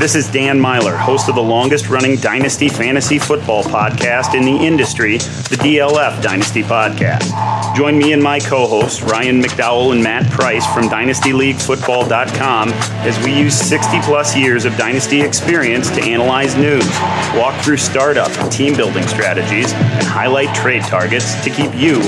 This is Dan Meylor, host of the longest running Dynasty Fantasy Football podcast in the industry, the DLF Dynasty Podcast. Join me and my co hosts, Ryan McDowell and Matt Price from DynastyLeagueFootball.com, as we use 60 plus years of Dynasty experience to analyze news, walk through startup and team building strategies, and highlight trade targets to keep you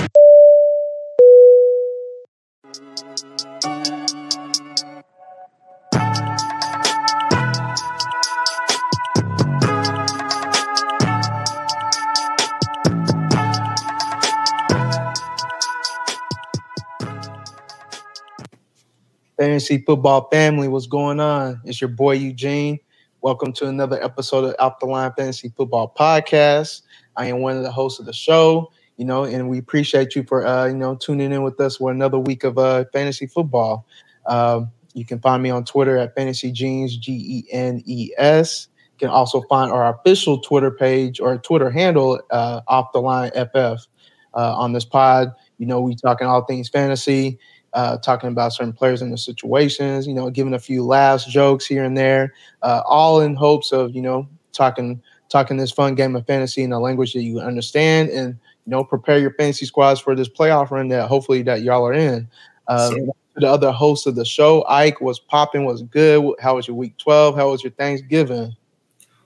Fantasy football family, what's going on? It's your boy Eugene. Welcome to another episode of Off the Line Fantasy Football Podcast. I am one of the hosts of the show, you know, and we appreciate you for uh, you know tuning in with us for another week of uh, fantasy football. Um, you can find me on Twitter at Fantasy Genes G E N E S. You can also find our official Twitter page or Twitter handle uh, Off the Line FF uh, on this pod. You know, we talking all things fantasy uh, talking about certain players and the situations, you know, giving a few laughs, jokes here and there, uh, all in hopes of, you know, talking talking this fun game of fantasy in a language that you understand and, you know, prepare your fantasy squads for this playoff run that hopefully that y'all are in. Uh, the other host of the show, Ike, was popping, was good. How was your week 12? How was your Thanksgiving?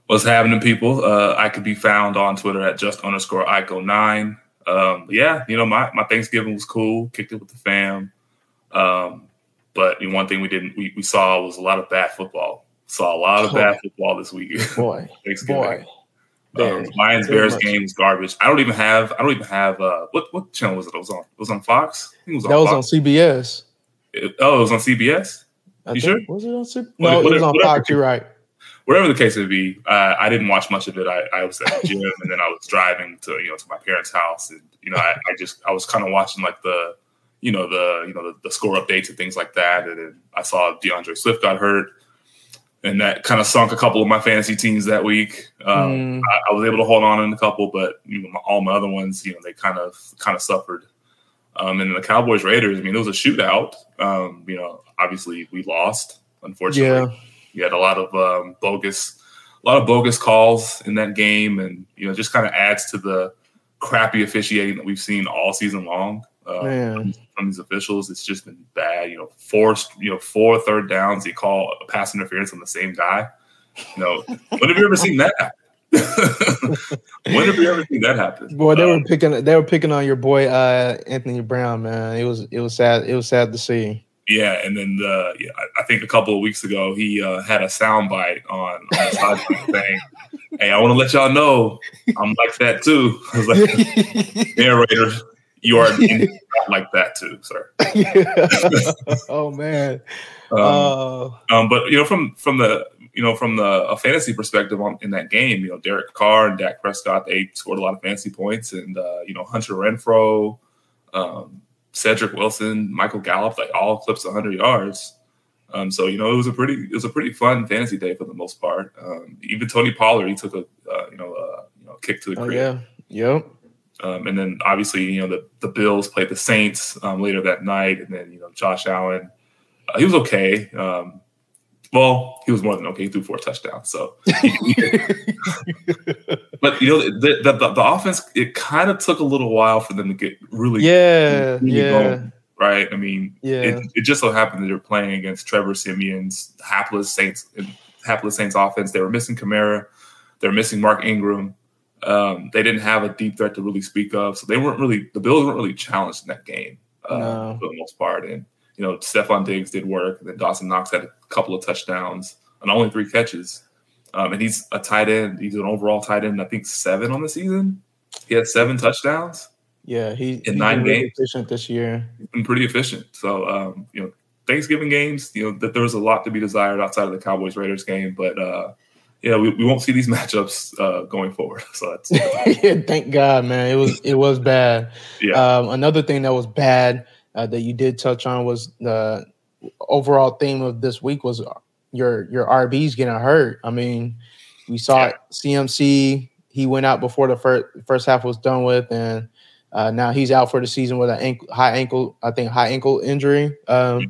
What's happening, people? Uh, I could be found on Twitter at just underscore Ike09. Um, yeah, you know, my, my Thanksgiving was cool. Kicked it with the fam. Um, but one thing we didn't we, we saw was a lot of bad football. Saw a lot of bad football this week. Boy, boy. Um, Lions Bears game was garbage. I don't even have. I don't even have. Uh, what what channel was it? It was on. It was on Fox. it was on that was on CBS. It, oh, it was on CBS. I you sure? Was it on CBS? No, it was on whatever, Fox. You're right. Whatever the case may be, uh, I didn't watch much of it. I, I was at the gym and then I was driving to you know to my parents' house, and you know I, I just I was kind of watching like the you know the you know the, the, score updates and things like that. And then I saw D'Andre Swift got hurt, and that kind of sunk a couple of my fantasy teams that week. Um, mm. I, I, was able to hold on in a couple, but you know my, all my other ones, you know, they kind of kind of suffered. Um, and the Cowboys Raiders, I mean, it was a shootout. Um, you know, obviously we lost, unfortunately. Yeah. You had a lot of um, bogus, a lot of bogus calls in that game, and you know, just kind of adds to the crappy officiating that we've seen all season long uh, from, from, these officials. It's just been bad. You know, forced. You know, four third downs. They call a pass interference on the same guy. You know, when have you ever seen that? when have you ever seen that happen? Boy, they um, were picking. They were picking on your boy uh, Anthony Brown. Man, it was it was sad. It was sad to see. Yeah, and then the, yeah, I think a couple of weeks ago he uh, had a soundbite on, on saying, "Hey, I want to let y'all know I'm like that too." I was like, narrator, you are like that too, sir. oh man. Um, uh, um, but you know, from from the you know from the a fantasy perspective on in that game, you know, Derek Carr and Dak Prescott they scored a lot of fantasy points, and uh, you know Hunter Renfrow, um, Cedric Wilson, Michael Gallup, like all clips 100 yards. Um, so you know it was a pretty it was a pretty fun fantasy day for the most part. Um, even Tony Pollard he took a uh, you know uh, you know kick to the crib. Oh, yeah. Yep. Um, and then obviously, you know, the, the Bills played the Saints um, later that night. And then, you know, Josh Allen, uh, he was okay. Um, well, he was more than okay. He threw four touchdowns. So, but, you know, the, the, the, the, offense, it kind of took a little while for them to get really, yeah, really yeah. Going, right. I mean, yeah. It, it, just so happened that they're playing against Trevor Siemian's hapless Saints, hapless Saints offense. They were missing Kamara. They're missing Mark Ingram. Um, they didn't have a deep threat to really speak of, so they weren't really the Bills weren't really challenged in that game uh, no. for the most part. And you know, Stefon Diggs did work, and then Dawson Knox had a couple of touchdowns and only three catches. Um, and he's a tight end. He's an overall tight end. I think seven on the season. He had seven touchdowns. Yeah, he in nine really games. Efficient this year. He's been pretty efficient. So um, you know, Thanksgiving games. You know that there was a lot to be desired outside of the Cowboys Raiders game, but uh, yeah, we, we won't see these matchups uh, going forward. So that's yeah, thank God, man. It was it was bad. Yeah. Um, another thing that was bad uh, that you did touch on was the overall theme of this week was your your RBs getting hurt. I mean, we saw yeah. CMC. He went out before the first first half was done with, and uh, now he's out for the season with an ankle, high ankle. I think high ankle injury. Um,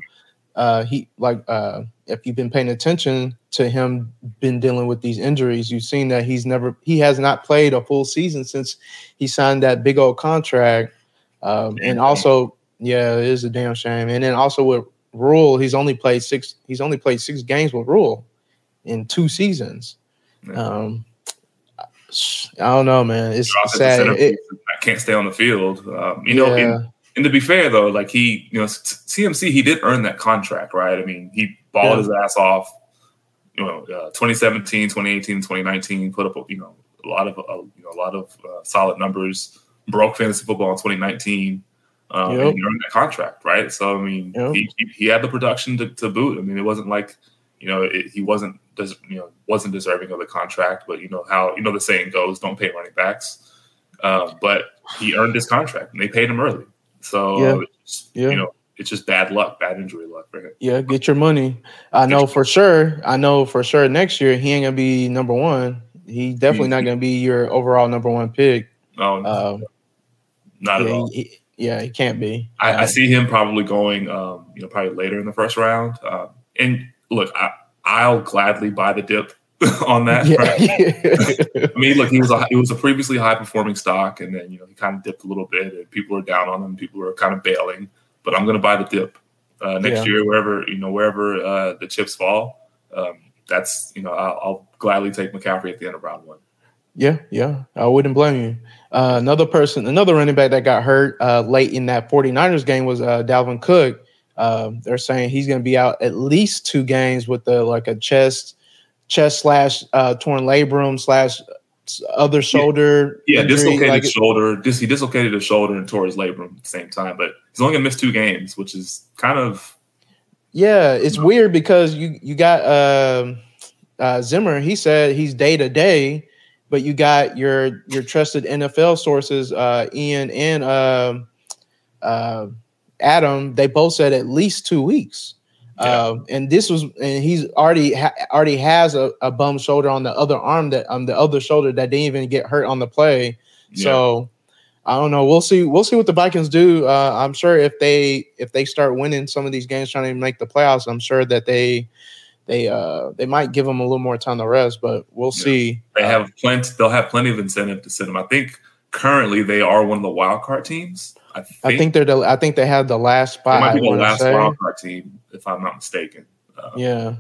uh, he like uh, if you've been paying attention to him, been dealing with these injuries, you've seen that he's never he has not played a full season since he signed that big old contract. Um, and also, yeah, it is a damn shame. And then also with Rhule, he's only played six. He's only played six games with Rhule in two seasons. Um, I don't know, man. It's sad. It, I can't stay on the field. Um, you know, and, and, to be fair though, like he, you know, CMC, he did earn that contract, right? I mean, he balled yeah. his ass off. You know, uh, 2017, 2018, 2019, put up, you know, a lot of, uh, you know, a lot of uh, solid numbers. Broke fantasy football in 2019. Um, yep. and he earned that contract, right? So I mean, yep. he, he had the production to, to boot. I mean, it wasn't like you know it, he wasn't does you know wasn't deserving of the contract, but you know how you know the saying goes, don't pay running backs. Uh, but he earned his contract, and they paid him early. So yeah. Yeah. you know it's just bad luck, bad injury luck for him. Yeah, get your money. I know for sure. I know for sure next year he ain't gonna be number one. He definitely mm-hmm. not gonna be your overall number one pick. Oh, no, um, not yeah, at all. He, yeah, he can't be. I, I, see him probably going, um, you know, probably later in the first round. Um, and look, I, I'll gladly buy the dip on that. Yeah. Right? I mean, look, he was a he was a previously high performing stock, and then you know he kind of dipped a little bit, and people are down on him. People are kind of bailing, but I'm going to buy the dip uh, next yeah. year, wherever you know wherever uh, the chips fall. Um, that's you know I'll, I'll, gladly take McCaffrey at the end of round one. Yeah, yeah, I wouldn't blame you. Uh, another person, another running back that got hurt uh, late in that 49ers game was uh, Dalvin Cook. Um, they're saying he's going to be out at least two games with the like a chest, chest slash uh, torn labrum slash other shoulder. Yeah, yeah dislocated like shoulder. Dis- he dislocated his shoulder and tore his labrum at the same time. But he's only to miss two games, which is kind of. Yeah, it's you know, weird because you you got uh, uh, Zimmer. He said he's day to day, but you got your your trusted NFL sources, uh, Ian and. Uh, uh, Adam, they both said at least two weeks. Yeah. Um, and this was, and he's already ha- already has a, a bum shoulder on the other arm that on um, the other shoulder that didn't even get hurt on the play. Yeah. So I don't know. We'll see. We'll see what the Vikings do. Uh, I'm sure if they if they start winning some of these games, trying to make the playoffs, I'm sure that they they uh they might give them a little more time to rest. But we'll yeah. see. They have plenty. They'll have plenty of incentive to sit them. I think currently they are one of the wild card teams. I think, I think they're the. I think they have the last spot. They might be the last wildcard team, if I'm not mistaken. Uh, yeah.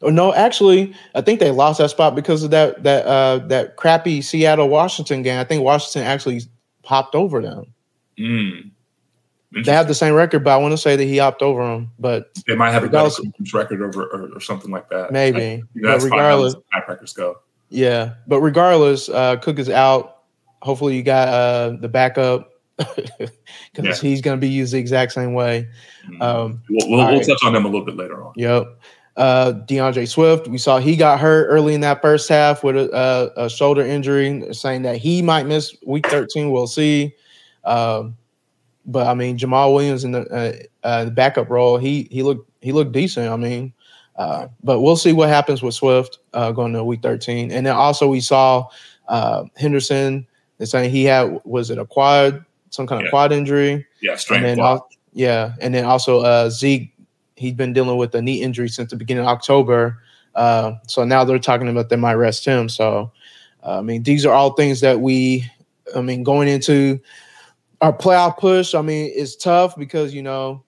Oh, no, actually, I think they lost that spot because of that that uh, that crappy Seattle Washington game. I think Washington actually popped over them. Mm. They have the same record, but I want to say that he hopped over them. But they might have a better record over or, or, something like that. Maybe. That's regardless, fine. records go. Yeah, but regardless, uh, Cook is out. Hopefully, you got uh, the backup because yeah. he's going to be used the exact same way. Mm-hmm. Um, we'll, we'll, we'll touch on him a little bit later on. Yep. Uh, D'Andre Swift, we saw he got hurt early in that first half with a, a, a shoulder injury, saying that he might miss week 13. We'll see. Um, but I mean, Jamaal Williams in the, uh, uh, the backup role, he he looked he looked decent. I mean, uh, but we'll see what happens with Swift uh, going to week 13. And then also we saw uh, Henderson. They're saying he had was it a quad some kind of yeah. quad injury. Yeah, and then yeah, and then also uh, Zeke, he's been dealing with a knee injury since the beginning of October. Uh, so now they're talking about they might rest him. So uh, I mean, these are all things that we, I mean, going into our playoff push. I mean, it's tough because you know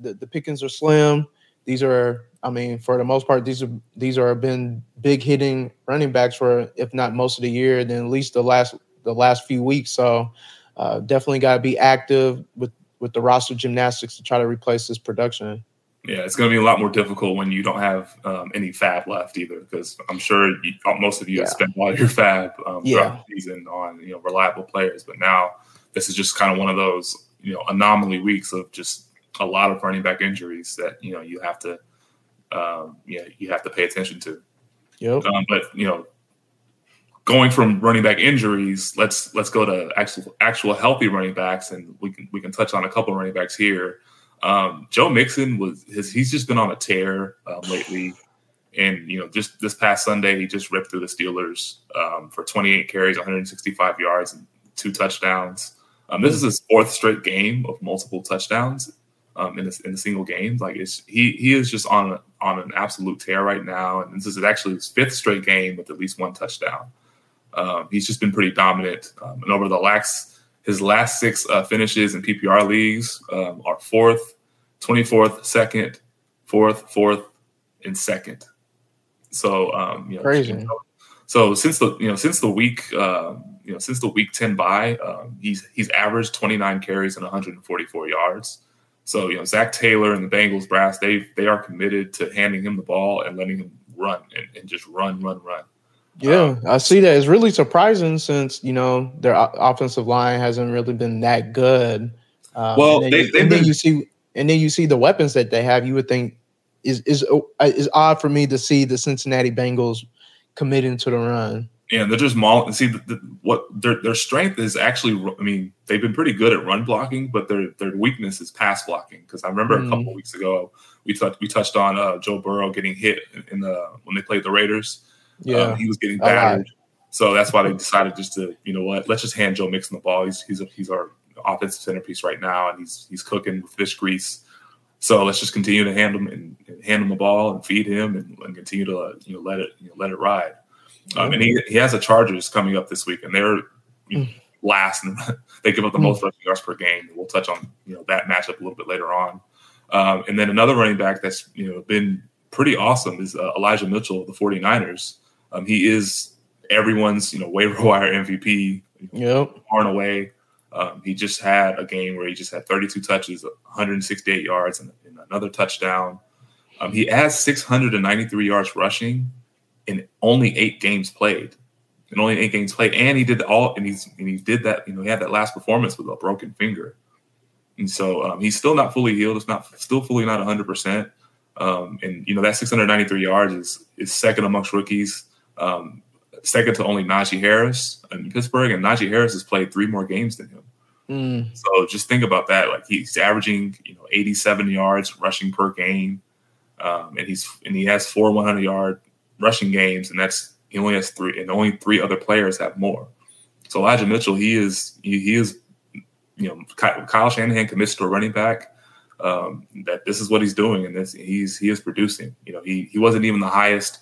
the, the pickings are slim. These are, I mean, for the most part, these are these are been big hitting running backs for if not most of the year, then at least the last the last few weeks. So uh, definitely got to be active with with the roster gymnastics to try to replace this production. Yeah, it's going to be a lot more difficult when you don't have um, any FAAB left either, because I'm sure you, most of you yeah. have spent all your FAAB um, yeah. throughout the season on you know reliable players. But now this is just kind of one of those you know anomaly weeks of just a lot of running back injuries that you know you have to um, you know, you have to pay attention to. Yep. Um, but you know, going from running back injuries, let's let's go to actual actual healthy running backs, and we can we can touch on a couple running backs here. Um, Joe Mixon was his, he's just been on a tear um, lately, and you know just this past Sunday he just ripped through the Steelers um, for 28 carries, 165 yards, and two touchdowns. Um, this is his fourth straight game of multiple touchdowns. um, in a, in a single game. Like it's he he is just on on an absolute tear right now, and this is actually his fifth straight game with at least one touchdown. Um, he's just been pretty dominant, um, and over the last his last six uh, finishes in PPR leagues um, are fourth, twenty fourth, second, fourth, fourth, and second. So um, you know, crazy. So since the you know since the week uh, you know since the week ten bye, um, he's he's averaged twenty nine carries and one hundred and forty four yards. So you know Zac Taylor and the Bengals brass they they are committed to handing him the ball and letting him run and, and just run run run. Yeah, um, I see that. It's really surprising since you know their offensive line hasn't really been that good. Um, well, and, then, they, and then you see and then you see the weapons that they have. You would think is is uh, is odd for me to see the Cincinnati Bengals committing to the run. Yeah, they're just mauling. See, the, the, what their their strength is actually. I mean, they've been pretty good at run blocking, but their their weakness is pass blocking. Because I remember mm. a couple weeks ago, we touched we touched on uh, Joe Burrow getting hit in the when they played the Raiders. Yeah, um, he was getting battered. So that's why they decided just to, you know what, let's just hand Joe Mixon the ball. He's he's a, he's our offensive centerpiece right now, and he's he's cooking with fish grease. So let's just continue to hand him and, and hand him the ball and feed him and, and continue to uh, you know let it you know, let it ride. Um, and he, he has the Chargers coming up this week, and they're you know, last and they give up the mm. most rushing yards per game. We'll touch on you know that matchup a little bit later on. Um, and then another running back that's you know been pretty awesome is uh, Elijah Mitchell of the 49ers. Um, he is everyone's you know waiver wire MVP. Yep. Far and away. Um, he just had a game where he just had 32 touches, 168 yards, and, and another touchdown. Um, he has 693 yards rushing in only eight games played. In only eight games played, and he did all, and he's and he did that. You know, he had that last performance with a broken finger, and so um, he's still not fully healed. It's not still fully not 100. Um, percent And you know that 693 yards is is second amongst rookies. Um, second to only Najee Harris in Pittsburgh, and Najee Harris has played three more games than him. Mm. So just think about that. Like he's averaging, you know, 87 yards rushing per game, um, and he's and he has four 100 yard rushing games, and that's he only has three, and only three other players have more. So Elijah Mitchell, he is he, he is, you know, Kyle Shanahan commits to a running back. Um, that this is what he's doing, and this he's he is producing. You know, he he wasn't even the highest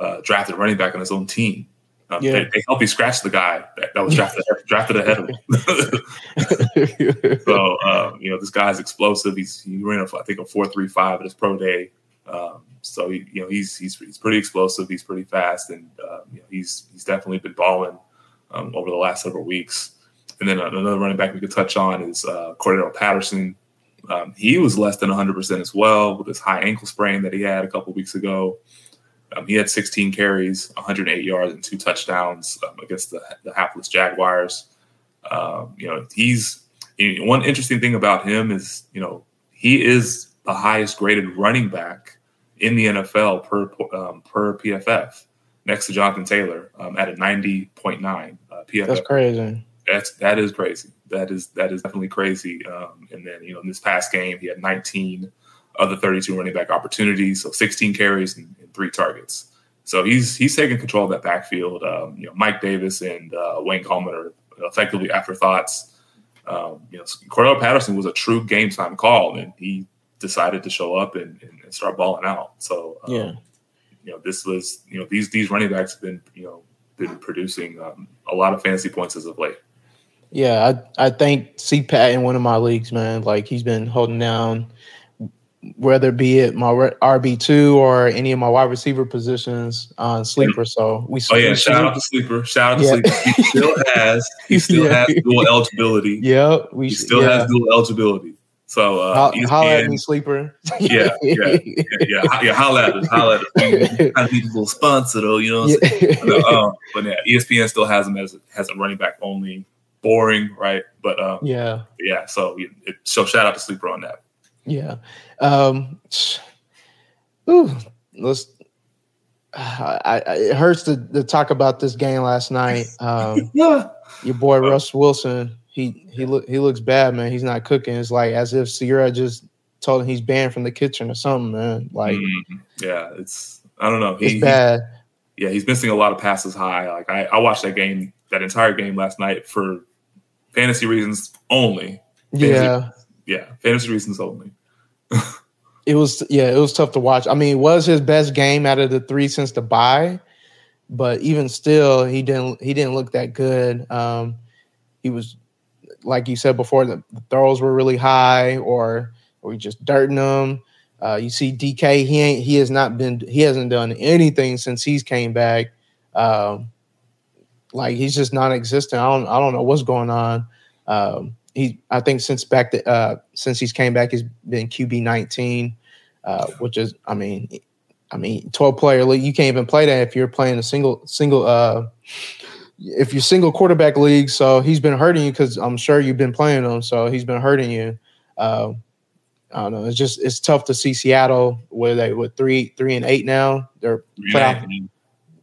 uh, drafted running back on his own team. Um, yeah. they, they helped me scratch the guy that, that was drafted drafted ahead of him. so um, you know this guy's explosive. He's he ran a, I think a four three five at his pro day. Um, so he, you know he's he's he's pretty explosive. He's pretty fast, and uh, you know, he's he's definitely been balling um, over the last several weeks. And then another running back we could touch on is uh, Cordarrelle Patterson. Um, he was less than 100 percent as well with his high ankle sprain that he had a couple weeks ago. Um, he had 16 carries, 108 yards, and two touchdowns um, against the, the hapless Jaguars. Um, you know, he's you know, one interesting thing about him is you know he is the highest graded running back in the NFL per um, per PFF, next to Jonathan Taylor um, at a 90.9 uh, PFF. That's crazy. That's that is crazy. That is that is definitely crazy. Um, and then you know in this past game he had 19 of the 32 running back opportunities, so 16 carries and three targets. So he's he's taking control of that backfield. Um, you know, Mike Davis and uh, Wayne Gallman are effectively afterthoughts. Um, you know, Cordarrelle Patterson was a true game time call, and he decided to show up and, and, and start balling out. So um, yeah, you know, this was you know these these running backs have been you know been producing um, a lot of fantasy points as of late. Yeah, I I think CPAT in one of my leagues, man, like he's been holding down whether it be it my RB two or any of my wide receiver positions on sleeper. So we. Oh yeah! Shout out to sleeper. Shout out to yeah. sleeper. He still has. He still yeah. has dual eligibility. Yeah, we. He still yeah. has dual eligibility. So uh, Ho- holla at me, sleeper. yeah, yeah, yeah, yeah, yeah. Holla at us. Holla at us. Of need a little sponsor though, you know. What I'm saying? but, um, but yeah, ESPN still has him as has a running back only. Boring, right? But um, yeah, yeah. So, it, so shout out to sleeper on that. Yeah. Um, ooh, let's. I, I, it hurts to, to talk about this game last night. Um, yeah. Your boy Russ Wilson, he he look he looks bad, man. He's not cooking. It's like as if Ciara just told him he's banned from the kitchen or something, man. Like, mm-hmm. yeah, it's I don't know. He, it's bad. He, yeah, he's missing a lot of passes high. Like I, I watched that game, that entire game last night for fantasy reasons only. Fantasy yeah, yeah, fantasy reasons only. It was yeah, it was tough to watch. I mean, it was his best game out of the three since the bye, but even still, he didn't he didn't look that good. Um, he was like you said before, the, the throws were really high, or or just dirting them. Uh, you see DK, he ain't he has not been he hasn't done anything since he's came back. Um, like he's just non-existent. I don't I don't know what's going on. Um, he I think since back to, uh, since he's came back, he's been QB nineteen, uh, which is I mean, I mean twelve player league. You can't even play that if you're playing a single single. Uh, if you're single quarterback league, so he's been hurting you because I'm sure you've been playing him, so he's been hurting you. Uh, I don't know. It's just it's tough to see Seattle where they with three three and eight now. They're playoff,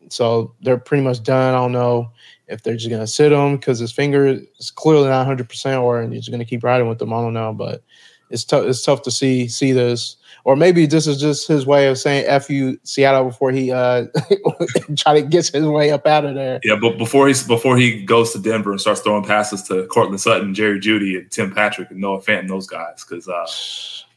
so they're pretty much done. I don't know if they're just gonna sit him because his finger is clearly not 100 percent, or you're just gonna keep riding with them. I don't know, but it's tough. It's tough to see see this, or maybe this is just his way of saying "f you Seattle" before he uh try to get his way up out of there. Yeah, but before he's before he goes to Denver and starts throwing passes to Courtland Sutton, Jerry Jeudy, and Tim Patrick, and Noah Fant, and those guys, because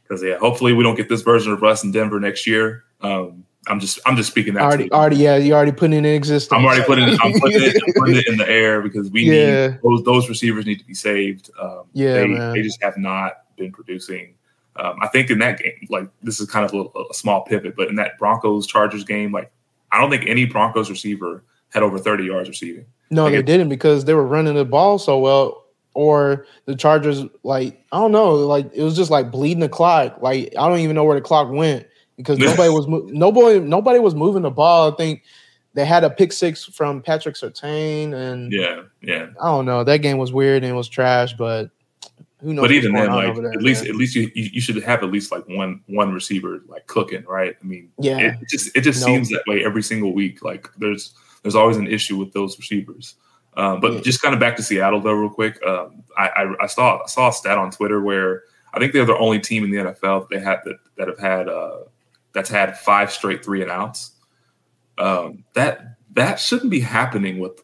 because uh, yeah, hopefully we don't get this version of Russ in Denver next year. Um, I'm just I'm just speaking that. Already, already, yeah, you already putting it in existence. I'm already putting it. I'm putting it, I'm putting it in the air because we yeah. need those those receivers need to be saved. Um, yeah, they, man. they just have not been producing. Um, I think in that game, like this is kind of a, a, small pivot, but in that Broncos Chargers game, like I don't think any Broncos receiver had over 30 yards receiving. No, like they didn't because they were running the ball so well. Or the Chargers, like I don't know, like it was just like bleeding the clock. Like I don't even know where the clock went because nobody was nobody nobody was moving the ball. I think they had a pick six from Patrick Surtain, and yeah, yeah. I don't know. That game was weird and it was trash, but who knows? But even then, like there, at least man. at least you you should have at least like one one receiver like cooking, right? I mean, yeah. It, it just it just seems that way every single week. Like there's there's always an issue with those receivers. Um, but yeah. just kind of back to Seattle though, real quick. Um, I, I, I saw I saw a stat on Twitter where I think they're the only team in the NFL that they had that that have had uh, that's had five straight three and outs. Um, that that shouldn't be happening with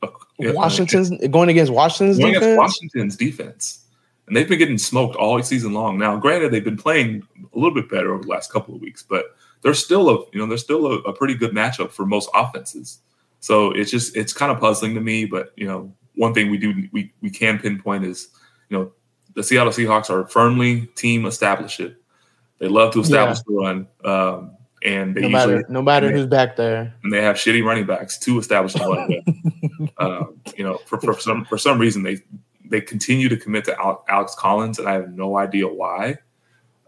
a, Washington's going against Washington's going defense? against Washington's defense, and they've been getting smoked all season long. Now, granted, they've been playing a little bit better over the last couple of weeks, but they're still a you know they're still a, a pretty good matchup for most offenses. So it's just it's kind of puzzling to me. But you know, one thing we do we we can pinpoint is you know the Seattle Seahawks are firmly team established they love to establish yeah. the run. Um, and no matter no matter who's back there, and they have shitty running backs to establish the run. um, you know, for, for some for some reason they they continue to commit to Alex Collins, and I have no idea why.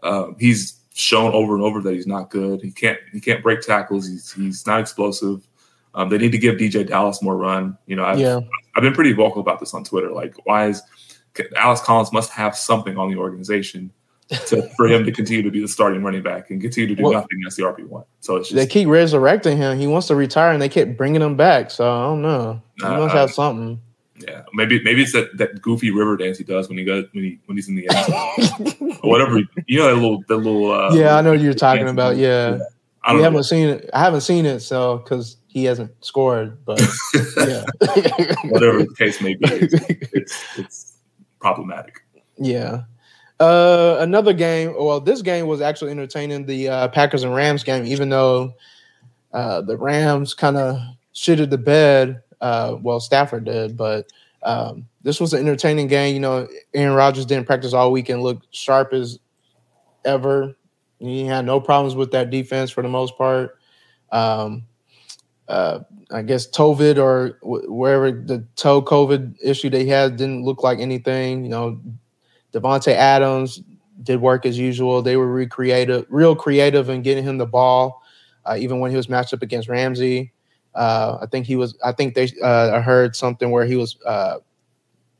Um, he's shown over and over that he's not good. He can't he can't break tackles. He's he's not explosive. Um, they need to give DeeJay Dallas more run. You know, I've, yeah. I've been pretty vocal about this on Twitter. Like, why is Alex Collins must have something on the organization to, for him to continue to be the starting running back and continue to do well, nothing as the RB one. So it's just, they keep resurrecting him. He wants to retire, and they keep bringing him back. So I don't know. He uh, must have something. Yeah, maybe maybe it's that, that goofy river dance he does when he goes when he when he's in the end zone or whatever. You know that little that little. Uh, yeah, I know what you're talking about. Yeah, yeah. we haven't seen it. I haven't seen it, so because he hasn't scored, but yeah, whatever the case may be, it's, it's, it's problematic. Yeah. Uh, another game. Well, this game was actually entertaining. The uh, Packers and Rams game, even though uh, the Rams kind of shitted the bed. Uh, well, Stafford did, but um, this was an entertaining game. You know, Aaron Rodgers didn't practice all week and looked sharp as ever. He had no problems with that defense for the most part. Um, uh, I guess COVID or wherever the toe COVID issue they had didn't look like anything. You know, Davante Adams did work as usual. They were recreative, real creative in getting him the ball, uh, even when he was matched up against Ramsey. Uh, I think he was. I think they. Uh, I heard something where he was. Uh,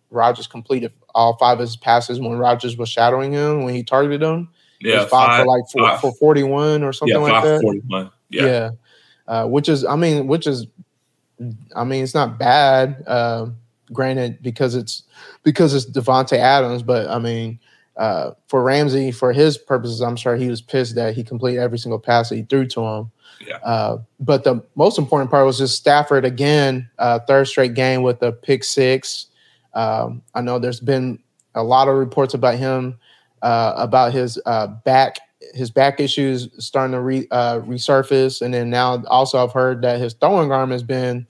Rodgers completed all five of his passes when Rogers was shadowing him when he targeted him. Yeah, five, five, for like four, five, for forty one or something yeah, like that. 41. Yeah, yeah. Uh, which is, I mean, which is, I mean, it's not bad. Uh, granted, because it's because it's Davante Adams, but I mean, uh, for Ramsey, for his purposes, I'm sure he was pissed that he completed every single pass that he threw to him. Yeah. Uh, but the most important part was just Stafford again, uh, third straight game with a pick six. Um, I know there's been a lot of reports about him uh, about his uh, back his back issues starting to re, uh, resurface, and then now also I've heard that his throwing arm has been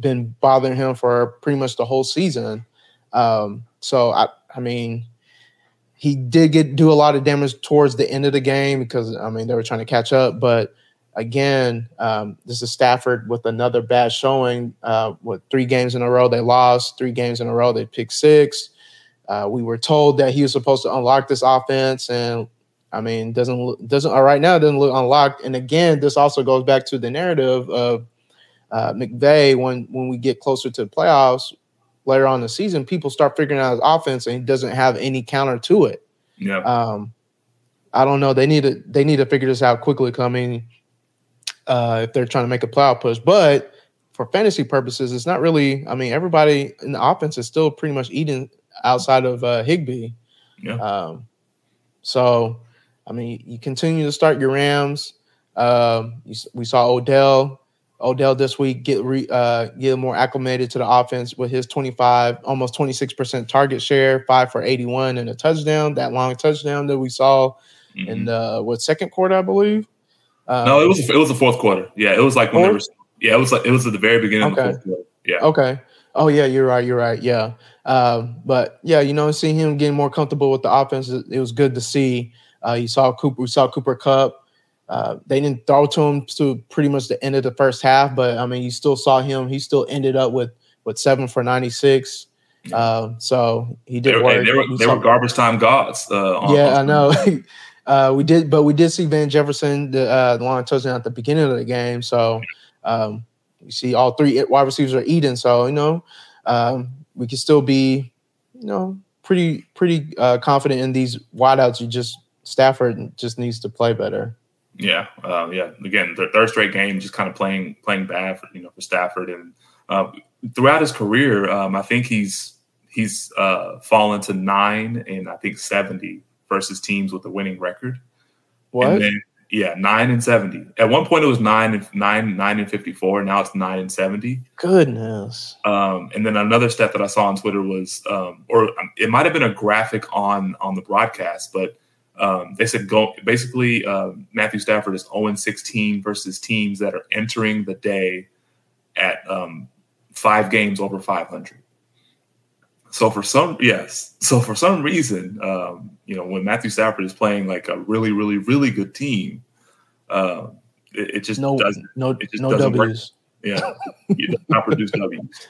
been bothering him for pretty much the whole season. Um, so I, I mean, he did get do a lot of damage towards the end of the game because I mean they were trying to catch up, but again, um, this is Stafford with another bad showing. Uh, with three games in a row they lost, three games in a row they picked six. Uh, we were told that he was supposed to unlock this offense, and I mean, doesn't doesn't uh, right now doesn't look unlocked. And again, this also goes back to the narrative of uh, McVay when when we get closer to the playoffs later on in the season, people start figuring out his offense, and he doesn't have any counter to it. Yeah. Um, I don't know. They need to they need to figure this out quickly coming uh, if they're trying to make a playoff push. But for fantasy purposes, it's not really. I mean, everybody in the offense is still pretty much eating outside of uh, Higbee. Yeah. Um, so, I mean, you continue to start your Rams. Um, you, we saw Odell. Odell this week get re, uh, get more acclimated to the offense with his 25, almost 26% target share, five for 81 and a touchdown. That long touchdown that we saw Mhm. in the what second quarter, I believe. Um, no, it was it was the fourth quarter. Yeah, it was like when were. Yeah, it was like it was at the very beginning of the Okay. fourth quarter. Yeah. Okay. Oh yeah, you're right. You're right. Yeah. Um, but yeah, you know, seeing him getting more comfortable with the offense, it, it was good to see. Uh, you saw Cooper. We saw Cooper Kupp. Uh, they didn't throw to him to pretty much the end of the first half, but I mean, you still saw him. He still ended up with with seven for ninety six. Um, so he They did were, work. they were, they were garbage time gods. Uh, on, yeah, I know. uh, we did, but we did see Van Jefferson the, uh, the long touchdown at the beginning of the game. So um, you see all three wide receivers are eating. So you know um, we can still be, you know, pretty pretty uh, confident in these wideouts. You just Stafford just needs to play better. Yeah, uh, yeah. Again, third straight game, just kind of playing playing bad for you know for Stafford, and uh, throughout his career, um, I think he's he's uh, fallen to nine and I think seventy versus teams with a winning record. What? Then, yeah, nine and seventy. At one point, it was nine and nine nine and fifty four. Now it's nine and seventy. Goodness. Um, and then another stat that I saw on Twitter was, um, or um, it might have been a graphic on on the broadcast, but um, they said go basically uh, Matthew Stafford is 0 16 versus teams that are entering the day at um, five games over 500. So for some, yes. So for some reason, um, you know, when Matthew Stafford is playing like a really, really, really good team, uh, it, it just No, doesn't. no, it just no doesn't work. Yeah, you does not produce W's.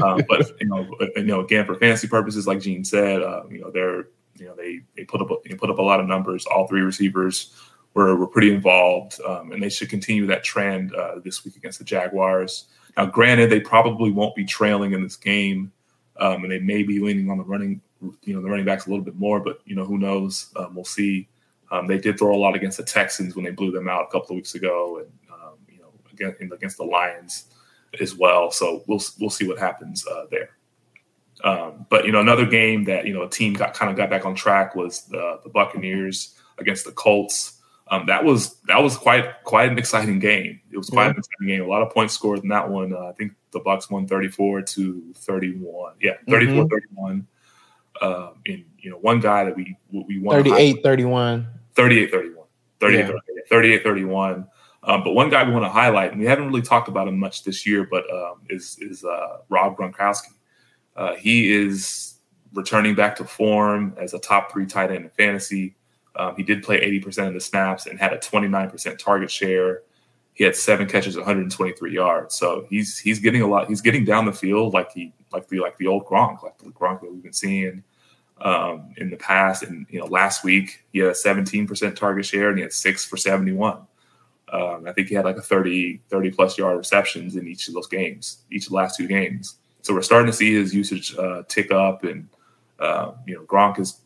Um, but you know, you know, again, for fantasy purposes, like Gene said, uh, you know, they're you know they they put up they put up a lot of numbers. All three receivers were were pretty involved, um, and they should continue that trend uh, this week against the Jaguars. Now, granted, they probably won't be trailing in this game, um, and they may be leaning on the running, you know, the running backs a little bit more. But you know, who knows? Um, we'll see. Um, they did throw a lot against the Texans when they blew them out a couple of weeks ago, and um, you know, against, against the Lions as well. So we'll we'll see what happens uh, there. Um, but you know, another game that you know a team got kind of got back on track was the, the Buccaneers against the Colts. Um, that was that was quite quite an exciting game. It was quite Yeah. an exciting game. A lot of points scored in that one. Uh, I think the Bucks won 34 to 31. Yeah, 34 31. Um, and you know, one guy that we we won 38 31. 38 31. 38 Yeah. 31. 38 31. Um, but one guy we want to highlight, and we haven't really talked about him much this year, but um, is is uh, Rob Gronkowski. Uh, he is returning back to form as a top three tight end in fantasy. Um, he did play 80% of the snaps and had a 29% target share. He had seven catches, 123 yards. So he's he's getting a lot. He's getting down the field like he like the like the old Gronk, like the Gronk that we've been seeing um, in the past. And you know, last week he had a 17% target share and he had six for 71. Um, I think he had like a 30 30 plus yard receptions in each of those games, each of the last two games. So we're starting to see his usage uh, tick up, and uh, you know, Gronk is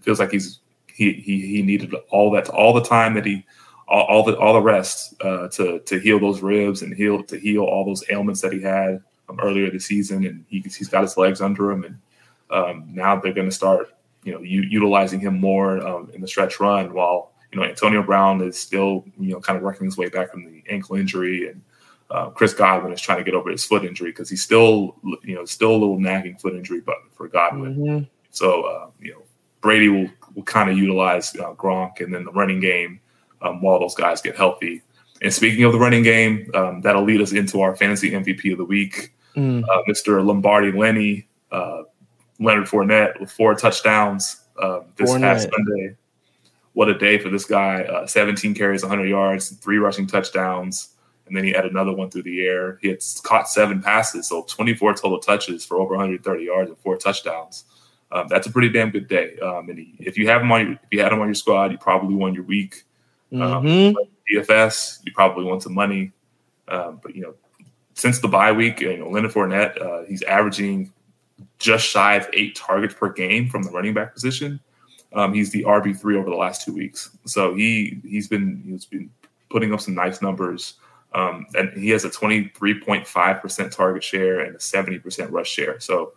feels like he's he he he needed all that all the time that he all, all the all the rest uh, to to heal those ribs and heal to heal all those ailments that he had um, earlier this season, and he, he's got his legs under him, and um, now they're going to start you know u- utilizing him more um, in the stretch run while you know Antonio Brown is still you know kind of working his way back from the ankle injury and. Uh, Chris Godwin is trying to get over his foot injury because he's still, you know, still a little nagging foot injury, but for Godwin, Mhm. so uh, you know, Brady will will kind of utilize uh, Gronk and then the running game um, while those guys get healthy. And speaking of the running game, um, that'll lead us into our fantasy MVP of the week, mm. uh, Mr. Lombardi Lenny, uh, Leonard Fournette with four touchdowns uh, this Fournette. past Sunday. What a day for this guy! Uh, 17 carries, 100 yards, three rushing touchdowns, and then he had another one through the air. He had caught seven passes, so 24 total touches for over 130 yards and four touchdowns. Um, that's a pretty damn good day. Um, and he, if you have him on your, if you had him on your squad, you probably won your week. Um, mm-hmm. DFS, you probably won some money. Um, but you know, since the bye week, you know, Leonard Fournette, uh, he's averaging just shy of eight targets per game from the running back position. Um, he's the RB three over the last two weeks, so he he's been he's been putting up some nice numbers. Um, and he has a 23.5% target share and a 70% rush share. So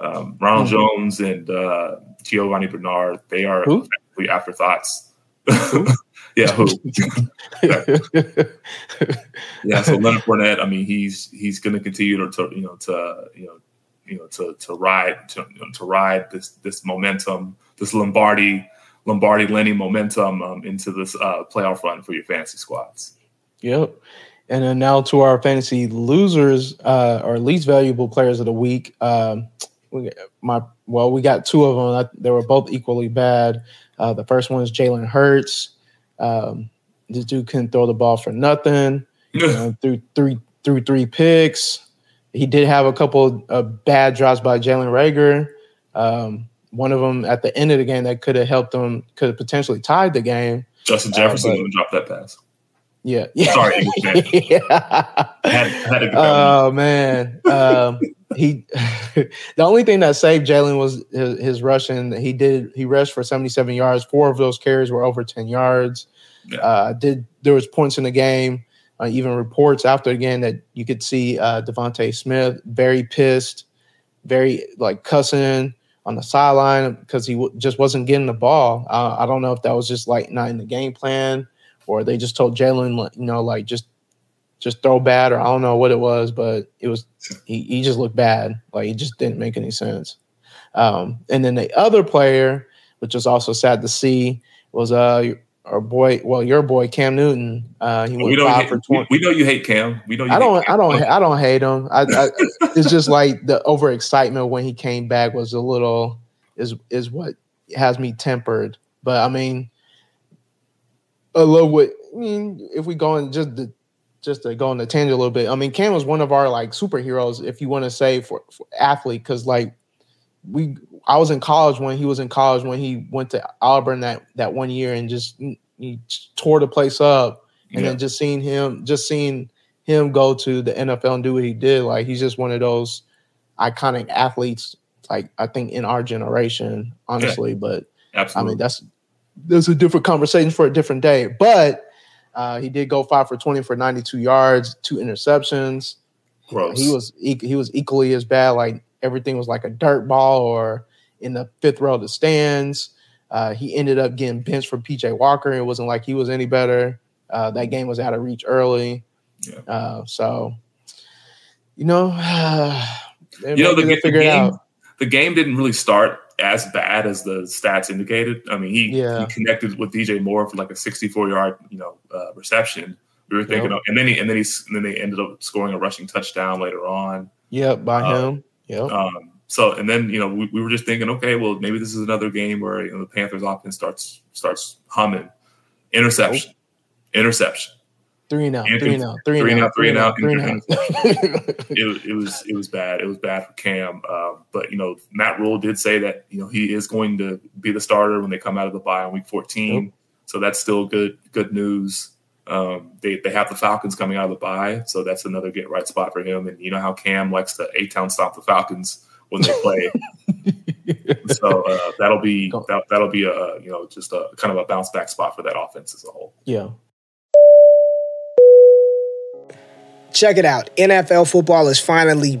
um, Ronald mm-hmm. Jones and uh, Giovani Bernard, they are who? effectively afterthoughts. yeah, who? yeah. so Leonard Fournette, I mean, he's he's going to continue to, you know to you know you know to to ride to, you know, to ride this this momentum, this Lombardi Lombardi Lenny momentum um, into this uh, playoff run for your fantasy squads. Yep. And then now to our fantasy losers uh, or least valuable players of the week. Um, we, my well, we got two of them. they were both equally bad. Uh, the first one is Jalen Hurts. Um, this dude couldn't throw the ball for nothing. you know, through three through three picks. He did have a couple of bad drops by Jalen Reagor. Um, one of them at the end of the game that could have helped them, could have potentially tied the game. Justin Jefferson uh, dropped that pass. Yeah. yeah. Sorry. yeah. had, had oh man. Um, he the only thing that saved Jalen was his, his, rushing. He did he rushed for 77 yards. Four of those carries were over 10 yards. Yeah. Uh, did there was points in the game, uh, even reports after the game that you could see uh, DeVonta Smith very pissed, very like cussing on the sideline because he w- just wasn't getting the ball. Uh, I don't know if that was just like not in the game plan or they just told Jalen, you know, like just just throw bad, or I don't know what it was, but it was he, he just looked bad. Like he just didn't make any sense. Um, and then the other player, which was also sad to see, was uh our boy, well, your boy Cam Newton. Uh, he went five hate, for twenty. We, we, know you hate Cam. We know. I don't. I don't. I don't hate him. I, I, it's just like the overexcitement when he came back was a little is is what has me tempered. But I mean, I love what I mean. If we go in just the just to go on the tangent a little bit, I mean, Cam was one of our like superheroes, if you want to say for, for athlete, because like we, I was in college when he was in college when he went to Auburn that that one year and just he tore the place up, and yeah. then just seeing him, just seeing him go to the NFL and do what he did, like he's just one of those iconic athletes, like I think in our generation, honestly. Yeah. But Absolutely. I mean, that's that's a different conversation for a different day. But uh, he did go five for 20 for 92 yards, two interceptions. Gross. He was he was equally as bad. Like everything was like a dirt ball or in the fifth row of the stands. Uh, he ended up getting benched for PJ Walker. It wasn't like he was any better. Uh, that game was out of reach early. Yeah. Uh, so, you know, you know the, the game, the game didn't really start as bad as the stats indicated. I mean, he, yeah. he connected with DJ Moore for like a 64 yard, you know, uh, reception. We were thinking, yep. of, and then he and then he and then they ended up scoring a rushing touchdown later on. Yep, by uh, him. Yep. Um, so and then you know we, we were just thinking, okay, well maybe this is another game where you know the Panthers offense starts starts humming. Interception, oh. interception, Three now, three now, three, three now, three now, three now. it, it was it was bad. It was bad for Cam. Um, but you know, Matt Rhule did say that you know he is going to be the starter when they come out of the bye on week 14. Yep. So that's still good good news. Um, they they have the Falcons coming out of the bye, so that's another get right spot for him. And you know how Cam likes to a town stop the Falcons when they play. so uh, that'll be that, that'll be a you know just a kind of a bounce back spot for that offense as a whole. Yeah, Check it out. NFL football is finally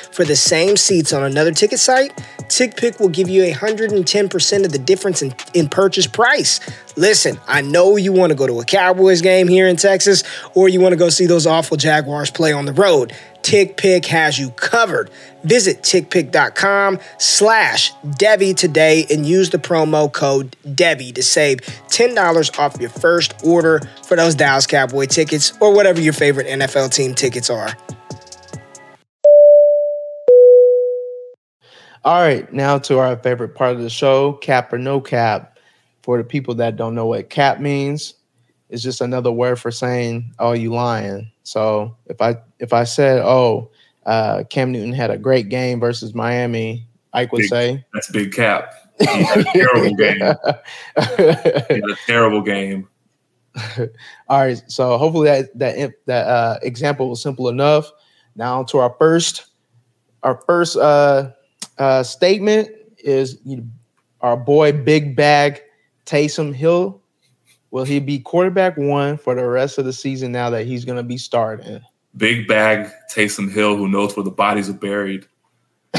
for the same seats on another ticket site, TickPick will give you 110% of the difference in, in purchase price. Listen, I know you want to go to a Cowboys game here in Texas, or you want to go see those awful Jaguars play on the road. TickPick has you covered. Visit tickpick.com slash Devi today and use the promo code Devi to save $10 off your first order for those Dallas Cowboy tickets or whatever your favorite NFL team tickets are. All right, now to our favorite part of the show, cap or no cap. For the people that don't know what cap means, it's just another word for saying, "Oh, you lying." So if I if I said, "Oh, uh, Cam Newton had a great game versus Miami," Ike would Big- say, That's big cap. He had a terrible game. He had a terrible game. All right, so hopefully that that that uh, example was simple enough. Now to our first, our first uh, uh, statement is our boy Big Bag Taysom Hill. Will he be quarterback one for the rest of the season now that he's going to be starting? Big bag Taysom Hill, who knows where the bodies are buried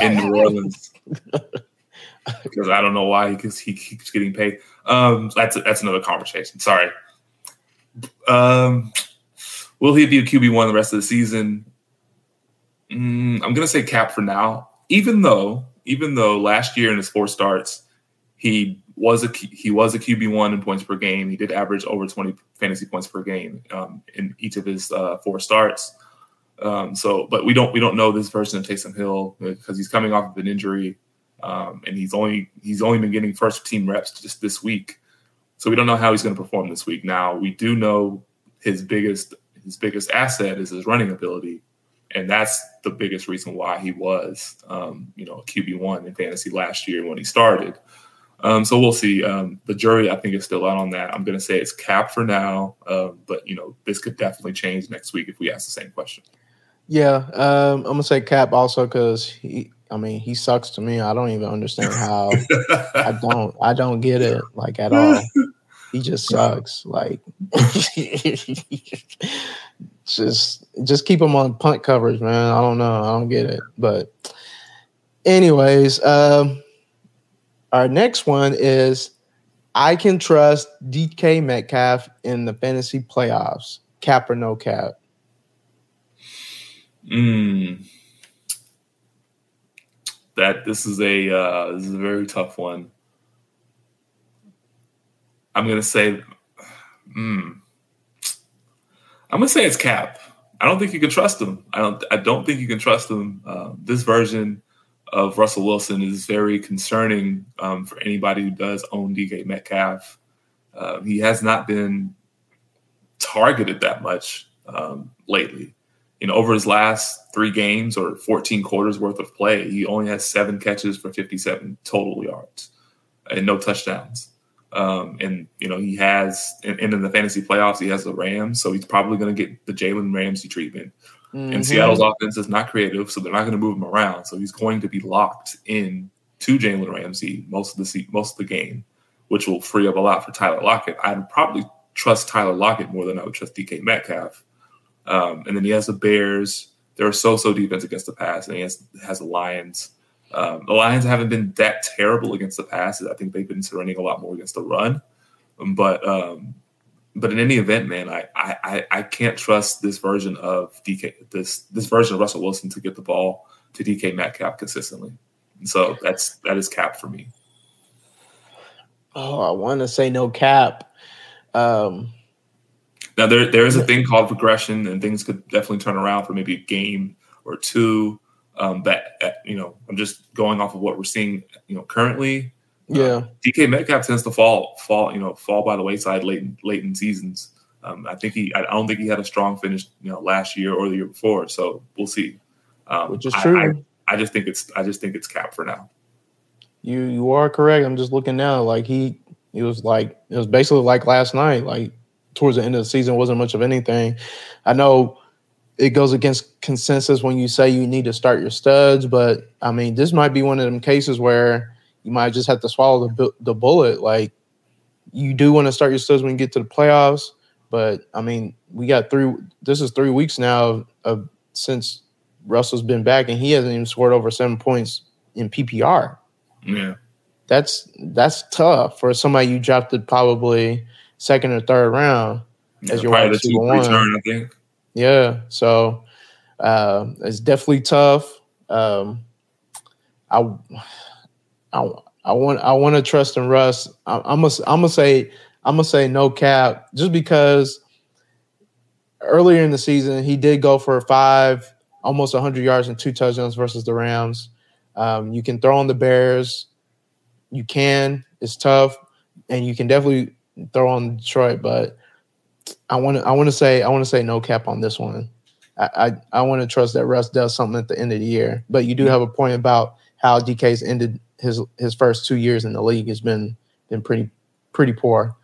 in New Orleans. because I don't know why because he keeps getting paid. Um, that's that's another conversation. Sorry. Um, will he be a QB one the rest of the season? Mm, I'm gonna say cap for now. Even though, even though last year in his four starts, he was a he was a QB one in points per game. He did average over 20 fantasy points per game um, in each of his uh, four starts. Um, so, but we don't we don't know this version of Taysom Hill because he's coming off of an injury, um, and he's only he's only been getting first team reps just this week. So we don't know how he's going to perform this week. Now we do know his biggest his biggest asset is his running ability, and that's the biggest reason why he was um, you know a QB one in fantasy last year when he started. Um, so we'll see. Um, the jury, I think, is still out on that. I'm going to say it's cap for now, um, but you know this could definitely change next week if we ask the same question. Yeah, um, I'm gonna say Cap also because he. I mean, he sucks to me. I don't even understand how. I don't. I don't get it like at all. He just sucks. Like, just just keep him on punt coverage, man. I don't know. I don't get it. But, anyways, um, our next one is I can trust DK Metcalf in the fantasy playoffs. Cap or no cap? Mm. That this is a uh, this is a very tough one. I'm gonna say, mm, I'm gonna say it's Cap. I don't think you can trust him. I don't. I don't think you can trust him. Uh, this version of Russell Wilson is very concerning um, for anybody who does own DK Metcalf. Uh, he has not been targeted that much um, lately you know, over his last three games or 14 quarters worth of play, he only has seven catches for 57 total yards and no touchdowns. Um, and you know, he has, and, and in the fantasy playoffs, he has the Rams, so he's probably going to get the Jalen Ramsey treatment. Mm-hmm. And Seattle's offense is not creative, so they're not going to move him around. So he's going to be locked in to Jalen Ramsey most of the most of the game, which will free up a lot for Tyler Lockett. I'd probably trust Tyler Lockett more than I would trust DK Metcalf. Um, and then he has the Bears. They're a so-so defense against the pass, and he has, has the Lions. Um, the Lions haven't been that terrible against the pass. I think they've been surrendering a lot more against the run. But um, but in any event, man, I, I I can't trust this version of DK this this version of Russell Wilson to get the ball to DK Metcalf consistently. And so that's that is cap for me. Oh, I want to say no cap. Um, Now there there is a thing called regression, and things could definitely turn around for maybe a game or two. Um, that uh, you know, I'm just going off of what we're seeing, you know, currently. yeah, DK Metcalf tends to fall fall you know fall by the wayside late in, late in seasons. Um, I think he I don't think he had a strong finish you know last year or the year before. So we'll see. Um, which is true. I, I just think it's I just think it's cap for now. You you are correct. I'm just looking now. Like he he was like it was basically like last night. Like towards the end of the season wasn't much of anything. I know it goes against consensus when you say you need to start your studs, but I mean this might be one of them cases where you might just have to swallow the the bullet. Like you do want to start your studs when you get to the playoffs, but I mean we got three. This is three weeks now of, of since Russell's been back, and he hasn't even scored over seven points in PPR. Yeah, that's that's tough for somebody you drafted probably second or third round yeah, as your wide receiver one. Return, I think. Yeah, so uh, it's definitely tough. Um, I, I, I want I want to trust in Russ. I, I'm gonna I'm gonna say I'm gonna say no cap just because earlier in the season he did go for five, almost 100 yards and two touchdowns versus the Rams. Um, you can throw on the Bears. You can. It's tough, and you can definitely throw on Detroit. But I want to. I want to say. I want to say no cap on this one. I I, I want to trust that Russ does something at the end of the year. But you do have a point about how DK's ended his his first two years in the league has been been pretty pretty poor.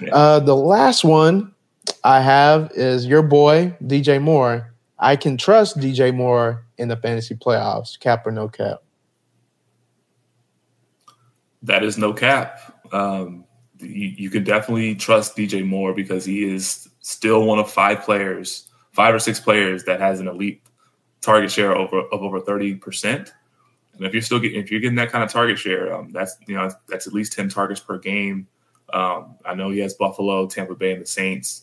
Yeah. Uh, the last one I have is your boy DJ Moore. I can trust DJ Moore in the fantasy playoffs, cap or no cap. That is no cap. Um, you, you can definitely trust DJ Moore because he is still one of five players, five or six players that has an elite target share over of over thirty percent. And if you're still getting if you're getting that kind of target share, um, that's you know that's at least ten targets per game. Um, I know he has Buffalo, Tampa Bay, and the Saints.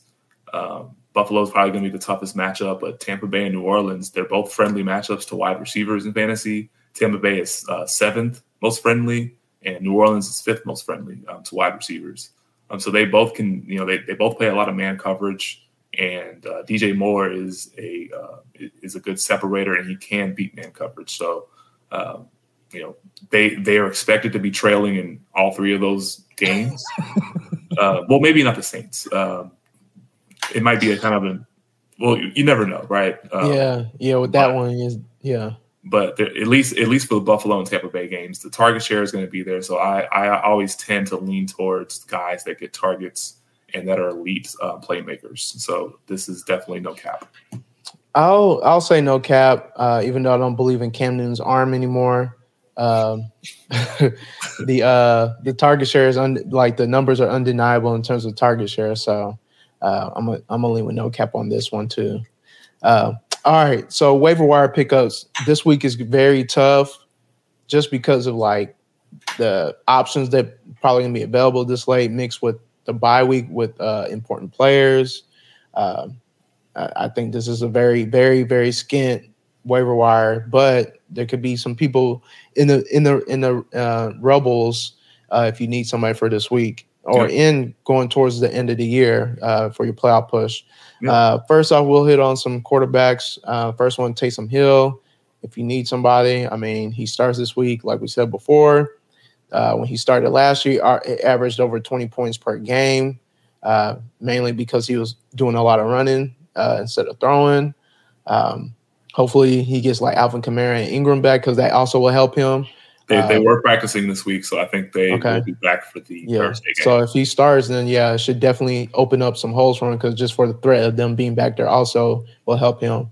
Um, Buffalo is probably going to be the toughest matchup, but Tampa Bay and New Orleans, they're both friendly matchups to wide receivers in fantasy. Tampa Bay is uh, seventh most friendly, and New Orleans is fifth most friendly um, to wide receivers. Um, so they both can, you know, they, they both play a lot of man coverage, and uh, DJ Moore is a uh, is a good separator, and he can beat man coverage. So, um, you know, they they are expected to be trailing in all three of those games. uh, well, maybe not the Saints. Um, it might be a kind of a well, you, you never know, right? Um, yeah, yeah. With that but, one is yeah. But at least at least for the Buffalo and Tampa Bay games, the target share is going to be there. So I I always tend to lean towards guys that get targets and that are elite uh, playmakers. So this is definitely no cap. I'll I'll say no cap, uh, even though I don't believe in Cam Newton's arm anymore. Um, the uh, the target share is un- like the numbers are undeniable in terms of target share. So uh, I'm a, I'm only with no cap on this one too. All right, so waiver wire pickups this week is very tough, just because of like the options that probably gonna be available this late, mixed with the bye week with uh, important players. Uh, I think this is a very, very, very skint waiver wire, but there could be some people in the in the in the uh, rebels uh, if you need somebody for this week or yeah. in going towards the end of the year uh, for your playoff push. Yeah. Uh, first off, we'll hit on some quarterbacks. Uh, first one, Taysom Hill. If you need somebody, I mean, he starts this week, like we said before. Uh, when he started last year, averaged over 20 points per game, uh, mainly because he was doing a lot of running uh, instead of throwing. Um, hopefully, he gets like Alvin Kamara and Ingram back because that also will help him. They, they uh, were practicing this week, so I think they okay. will be back for the yeah. Thursday game. So if he starts, then yeah, it should definitely open up some holes for him because just for the threat of them being back there also will help him.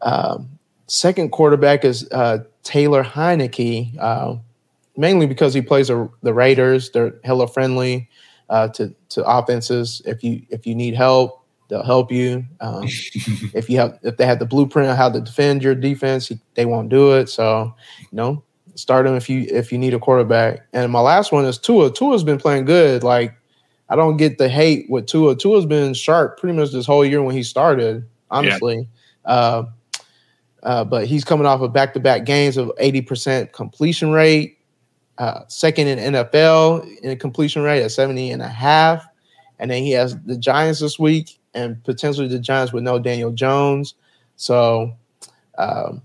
Um, second quarterback is uh, Taylor Heinicke, uh, mainly because he plays a, the Raiders. They're hella friendly uh, to to offenses. If you if you need help, they'll help you. Um, if you have if they have the blueprint of how to defend your defense, they won't do it. So you know Start him if you if you need a quarterback. And my last one is Tua. Tua's been playing good. Like I don't get the hate with Tua. Tua's been sharp pretty much this whole year when he started. Honestly. Yeah. Uh, uh, but he's coming off of back-to-back games of 80% completion rate, uh, second in NFL in completion rate at 70 and a half. And then he has the Giants this week and potentially the Giants with no Daniel Jones. So um,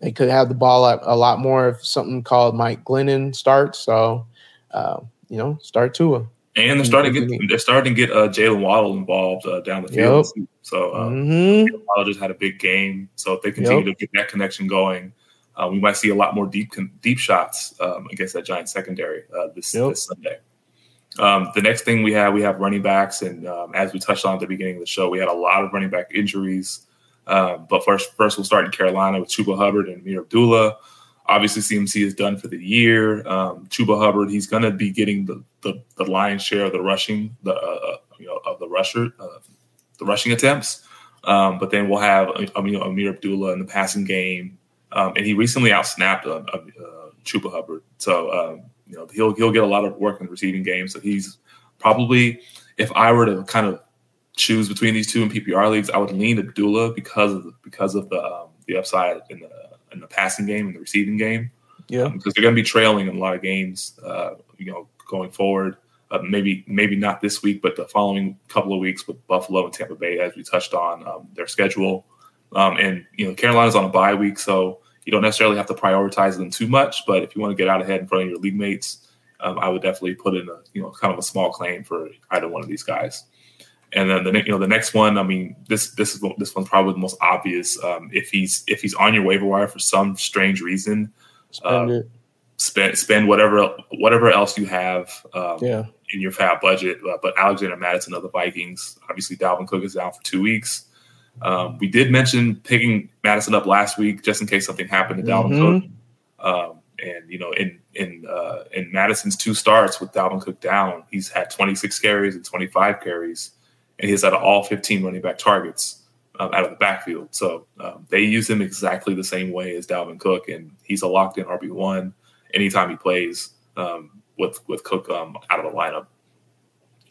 they could have the ball up a, lot more if something called Mike Glennon starts. So, uh, you know, start Tua. And they're starting to get they're starting to get uh, Jaylen Waddle involved uh, down the field. Yep. So uh, mm-hmm. Waddle just had a big game. So if they continue yep. to get that connection going, uh, we might see a lot more deep deep shots um, against that Giant secondary uh, this, yep. this Sunday. Um, the next thing we have, we have running backs, and um, as we touched on at the beginning of the show, we had a lot of running back injuries. Um, but first, first we'll start in Carolina with Chuba Hubbard and Ameer Abdullah. Obviously, CMC is done for the year. Um, Chuba Hubbard, he's going to be getting the, the, the lion's share of the rushing, the uh, you know of the rusher, uh, the rushing attempts. Um, but then we'll have mean, Ameer Abdullah in the passing game, um, and he recently outsnapped uh, uh, Chuba Hubbard. So um, you know he'll he'll get a lot of work in the receiving game. So he's probably if I were to kind of choose between these two in PPR leagues, I would lean to Abdullah because of the, because of the um, the upside in the in the passing game and the receiving game. Yeah, um, because they're going to be trailing in a lot of games. Uh, you know, going forward. Uh, maybe maybe not this week, but the following couple of weeks with Buffalo and Tampa Bay, as we touched on um, their schedule. Um, and you know, Carolina's on a bye week, so you don't necessarily have to prioritize them too much, but if you want to get out ahead in front of your league mates, um, I would definitely put in a you know kind of a small claim for either one of these guys. And then the you know the next one, I mean this this is this one's probably the most obvious. Um, if he's if he's on your waiver wire for some strange reason, spend uh, spend spend whatever whatever else you have um, yeah. in your FAAB budget. Uh, but Alexander Mattison of the Vikings, obviously Dalvin Cook is down for two weeks. Um, we did mention picking Mattison up last week just in case something happened to Dalvin mm-hmm. Cook. Um, and you know, in in uh, in Mattison's two starts with Dalvin Cook down, he's had 26 carries and 25 carries, and he's had all 15 running back targets um, out of the backfield. So um, they use him exactly the same way as Dalvin Cook, and he's a locked in RB one anytime he plays um, with with Cook um, out of the lineup.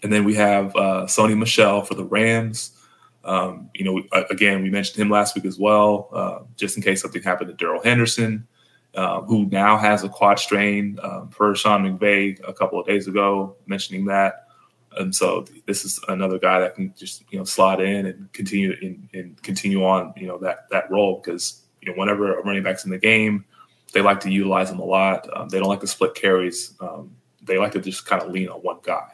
And then we have uh, Sony Michel for the Rams. Um, you know, again, we mentioned him last week as well, uh, just in case something happened to Darrell Henderson, uh, who now has a quad strain um, per Sean McVay a couple of days ago, mentioning that. And so this is another guy that can just you know slot in and continue in, and continue on you know that that role because you know whenever a running back's in the game, they like to utilize him a lot. Um, they don't like to split carries. Um, they like to just kind of lean on one guy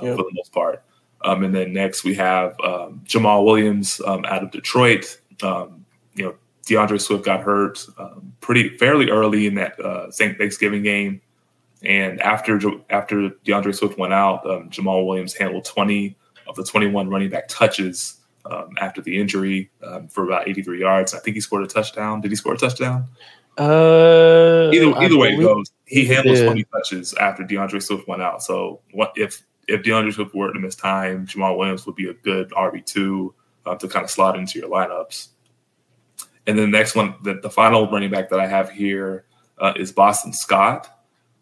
uh, yep. for the most part. Um, and then next we have um, Jamaal Williams um, out of Detroit. Um, you know, D'Andre Swift got hurt um, pretty fairly early in that uh, Thanksgiving game, and after after D'Andre Swift went out, um, Jamaal Williams handled 20 of the 21 running back touches after the injury for about 83 yards. I think he scored a touchdown. Did he score a touchdown? Uh, either either way it goes, he handled 20 touches after D'Andre Swift went out. So what if if D'Andre Swift were to miss time, Jamaal Williams would be a good RB two uh, to kind of slot into your lineups. And then the next one, the, the final running back that I have here uh, is Boston Scott.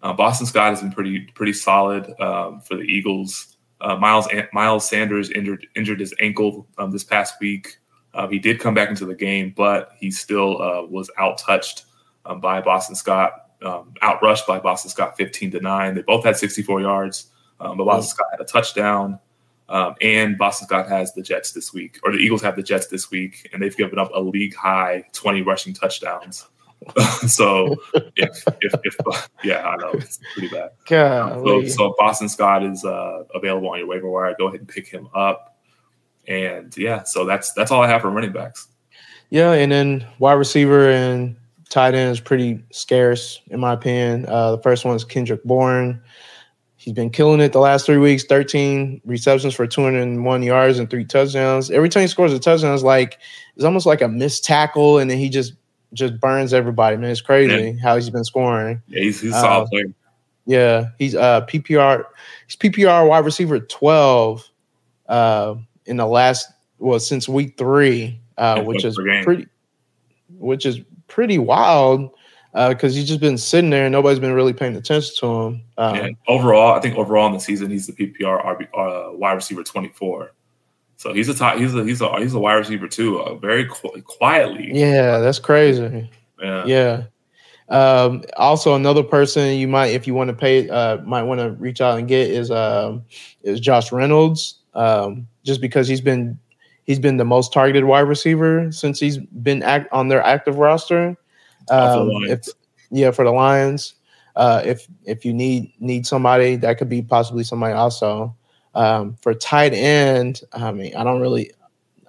Uh, Boston Scott has been pretty pretty solid um, for the Eagles. Uh, Miles Miles Sanders injured injured his ankle um, this past week. Uh, he did come back into the game, but he still uh, was out touched um, by Boston Scott, um, outrushed by Boston Scott, fifteen to nine. They both had sixty four yards. Um, but Boston Scott had a touchdown. Um, and Boston Scott has the Jets this week, or the Eagles have the Jets this week, and they've given up a league high 20 rushing touchdowns. so if, if, if, yeah, I know it's pretty bad. So, so Boston Scott is uh, available on your waiver wire. Go ahead and pick him up. And yeah, so that's that's all I have for running backs. Yeah, and then wide receiver and tight end is pretty scarce in my opinion. Uh, the first one is Kendrick Bourne. He's been killing it the last three weeks 13 receptions for 201 yards and three touchdowns. Every time he scores a touchdown, it's like it's almost like a missed tackle, and then he just just burns everybody. Man, it's crazy yeah. how he's been scoring. Yeah, he's, he's a solid uh, player. Yeah, he's uh PPR. He's PPR wide receiver 12 uh, in the last well since week three, uh, which is pretty, which is pretty wild because uh, he's just been sitting there and nobody's been really paying attention to him. Um, yeah. Overall, I think overall in the season, he's the PPR RB, uh, wide receiver 24. So he's a top, he's a he's a he's a wide receiver too, uh, very qu- quietly. Yeah, that's crazy. Yeah. Yeah. Um, also, another person you might, if you want to pay, uh, might want to reach out and get is um, is Josh Reynolds. Um, just because he's been he's been the most targeted wide receiver since he's been act on their active roster. Um, if, yeah, for the Lions. Uh, if if you need need somebody, that could be possibly somebody also. Um, for tight end, I mean, I don't really,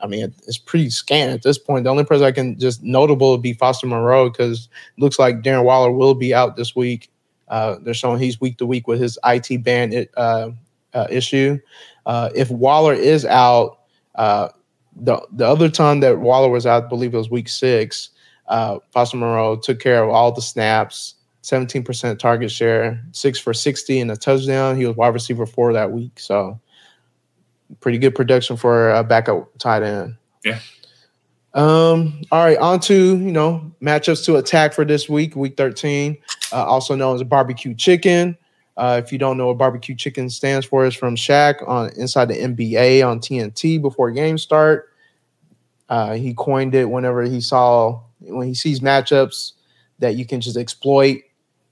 I mean, it's pretty scant at this point. The only person I can just notable would be Foster Moreau because looks like Darren Waller will be out this week. Uh, they're showing he's week to week with his IT band uh, uh, issue. Uh, if Waller is out, uh, the the other time that Waller was out, I believe it was week six. Uh, Foster Moreau took care of all the snaps, 17% target share, six for 60 and a touchdown. He was wide receiver four that week. So pretty good production for a backup tight end. Yeah. Um, all right, on to you know matchups to attack for this week, week 13, uh, also known as barbecue chicken. Uh, if you don't know what barbecue chicken stands for, it's from Shaq on inside the NBA on TNT before games start. Uh, he coined it whenever he saw when he sees matchups that you can just exploit.